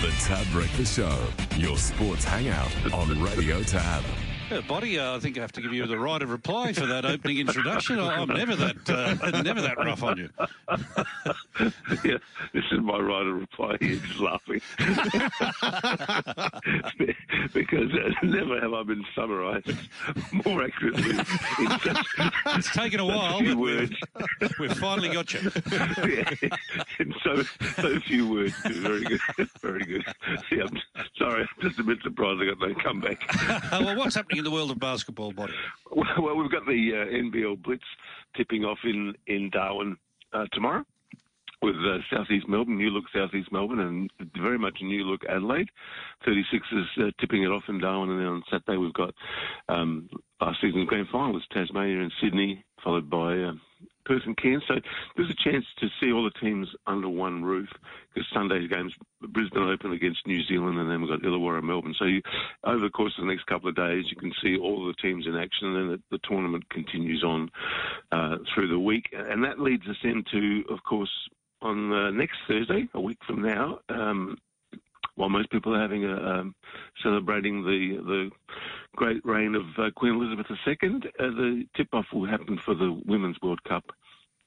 The Tab Breakfast Show, your sports hangout on Radio Tab. Yeah, Boti, uh, I think I have to give you the right of reply for that opening introduction. I- I'm never that uh, never that rough on you. yeah, this is my right of reply. He's just laughing because uh, never have I been summarised more accurately such It's taken a while, few words. we've, finally got you. Yeah, in so so few words. Very good, very good. Yeah, I'm sorry, I'm just a bit surprised I got no comeback. Well, what's happening in the world of basketball, Boti? Well, we've got the uh, NBL Blitz tipping off in in Darwin uh, tomorrow with uh, Southeast Melbourne, new look Southeast Melbourne, and very much new look Adelaide. 36ers uh, tipping it off in Darwin, and then on Saturday we've got um, last season's grand final was Tasmania and Sydney, followed by uh, Perth Cairns. So there's a chance to see all the teams under one roof because Sunday's games Brisbane Open against New Zealand, and then we've got Illawarra Melbourne. So you, over the course of the next couple of days, you can see all the teams in action, and then the, the tournament continues on uh, through the week, and that leads us into, of course, on uh, next Thursday, a week from now. Um, while most people are having a um, celebrating the the great reign of uh, Queen Elizabeth II, uh, the tip-off will happen for the Women's World Cup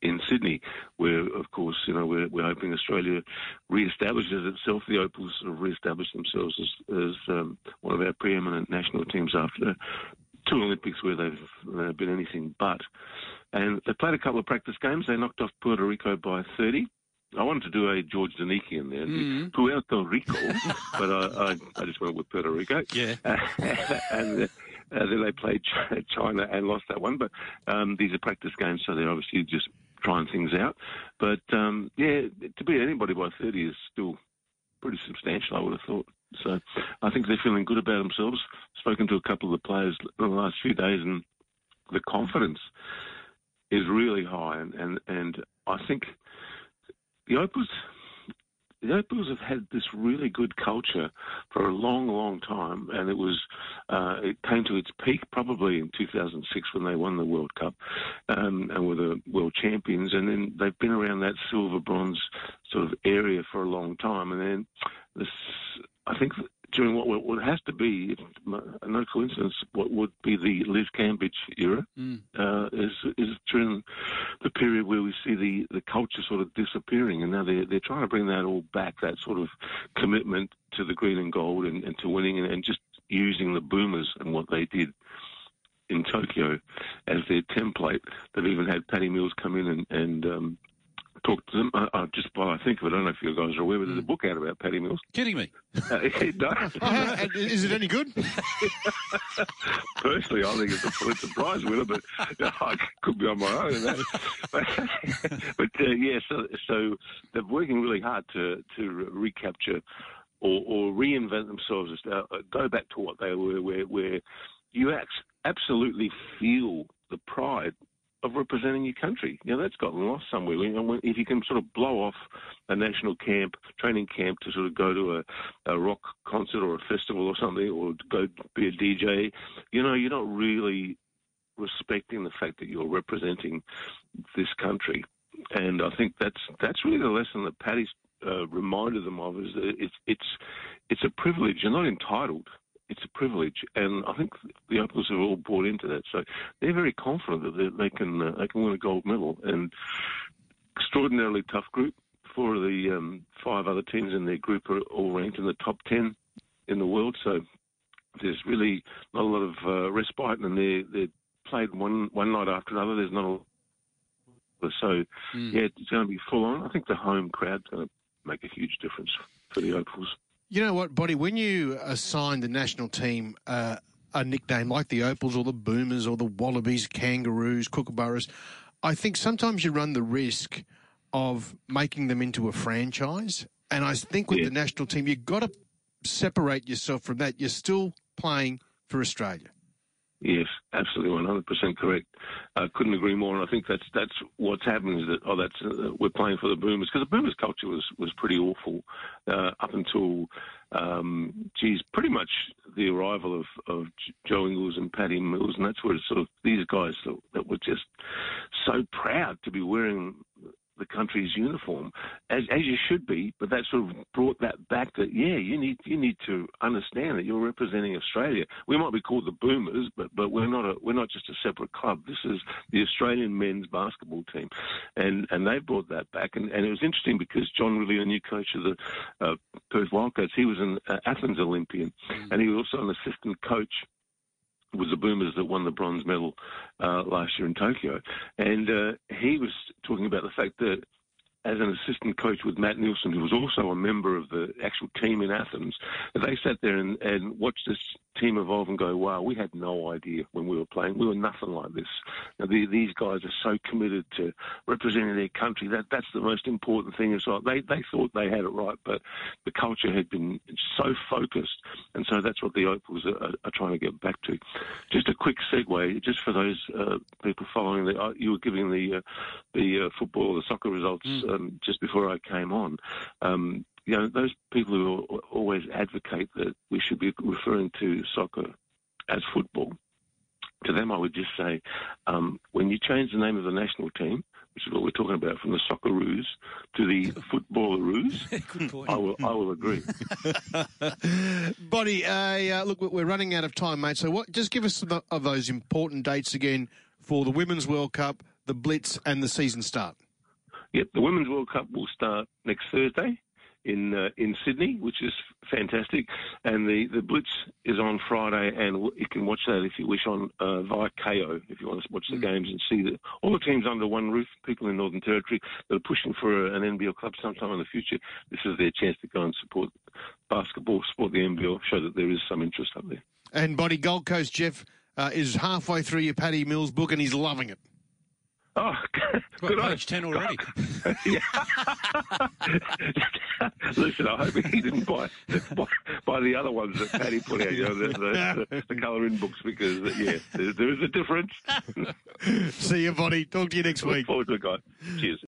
in Sydney, where, of course, you know, we're, we're hoping Australia re-establishes itself. The Opals re-established themselves as, as um, one of our preeminent national teams after two Olympics where they've uh, been anything but. And they played a couple of practice games. They knocked off Puerto Rico by 30. I wanted to do a George Zanicki in there, Mm. Puerto Rico, but I, I, I just went with Puerto Rico. Yeah. and uh, then they played China and lost that one. But um, these are practice games, so they're obviously just trying things out. But um, yeah, to beat anybody by 30 is still pretty substantial, I would have thought. So I think they're feeling good about themselves. Spoken to a couple of the players in the last few days, and the confidence is really high. And, and, and I think the Opals, the Opals have had this really good culture for a long, long time, and it was uh, it came to its peak probably in 2006 when they won the World Cup um, and were the world champions, and then they've been around that silver bronze sort of area for a long time, and then this, I think. During what, what has to be, no coincidence, what would be the Liz Cambage era, Mm. uh, is is during the period where we see the, the culture sort of disappearing, and now they're they're trying to bring that all back, that sort of commitment to the green and gold and, and to winning, and, and just using the boomers and what they did in Tokyo as their template. They've even had Patty Mills come in and, and um, talk to them. I, I just while I think of it, I don't know if you guys are aware, but there's a book out about Patty Mills. Kidding me? Uh, no. Oh, is it any good? Personally, I think it's a Pulitzer Prize winner, but I could be on my own. but but uh, yeah, so, so they're working really hard to to recapture or, or reinvent themselves, uh, go back to what they were, where where you absolutely feel the pride of representing your country. You know, that's gotten lost somewhere. If you can sort of blow off a national camp, training camp to sort of go to a, a rock concert or a festival or something, or go be a DJ, you know, you're not really respecting the fact that you're representing this country. And I think that's that's really the lesson that Patty's uh, reminded them of is that it's it's it's a privilege. You're not entitled. It's a privilege, and I think the Opals have all bought into that. So they're very confident that they, they can uh, they can win a gold medal. And extraordinarily tough group. Four of the um, five other teams in their group are all ranked in the top ten in the world. So there's really not a lot of uh, respite, and they they played one one night after another. There's not a so Mm. yeah, it's going to be full on. I think the home crowd's going to make a huge difference for the Opals. You know what, Buddy? When you assign the national team uh, a nickname like the Opals or the Boomers or the Wallabies, Kangaroos, Kookaburras, I think sometimes you run the risk of making them into a franchise. And I think with Yeah. the national team, you've got to separate yourself from that. You're still playing for Australia. Yes, absolutely, one hundred percent correct. I couldn't agree more, and I think that's that's what's happened is that oh, that's uh, we're playing for the Boomers because the Boomers culture was was pretty awful uh, up until, um, geez, pretty much the arrival of of Joe Ingles and Patty Mills, and that's where sort of these guys that, that were just so proud to be wearing the country's uniform, as as you should be. But that sort of brought that back. That yeah, you need you need to understand that you're representing Australia. We might be called the Boomers, but but we're not a we're not just a separate club. This is the Australian men's basketball team, and and they brought that back. And, and it was interesting because John Rillie, the new coach of the uh, Perth Wildcats, he was an uh, Athens Olympian, and he was also an assistant coach was the Boomers that won the bronze medal uh, last year in Tokyo. And uh, he was talking about the fact that as an assistant coach with Matt Nielsen, who was also a member of the actual team in Athens, they sat there and, and watched this team evolve and go, wow, we had no idea when we were playing. We were nothing like this. Now, the, these guys are so committed to representing their country. That That's the most important thing. Is like they, they thought they had it right, but the culture had been so focused. And so that's what the Opals are, are trying to get back to. Just a quick segue, just for those uh, people following, the, uh, you were giving the, uh, the uh, football, the soccer results. Mm um, just before I came on. Um, you know, those people who always advocate that we should be referring to soccer as football, to them I would just say, um, when you change the name of the national team, which is what we're talking about, from the Socceroos to the Footballeroos, I will, I will agree. Buddy, uh, look, we're running out of time, mate. So what? Just give us some of those important dates again for the Women's World Cup, the Blitz, and the season start. Yep, the Women's World Cup will start next Thursday in uh, in Sydney, which is fantastic. And the, the Blitz is on Friday, and you can watch that if you wish on uh, via Kayo if you want to watch the mm. games and see the, all the teams under one roof. People in Northern Territory that are pushing for an NBL club sometime in the future. This is their chance to go and support basketball, support the NBL, show that there is some interest up there. And Boti Gold Coast Jeff uh, is halfway through your Patty Mills book, and he's loving it. Oh, good well, page 10 already. Listen, I hope he didn't buy, buy, buy the other ones that Patty put out, you know, the, the, the, the colouring books, because, yeah, there, there is a difference. See you, buddy. Talk to you next Look week. forward to it, guys. Cheers.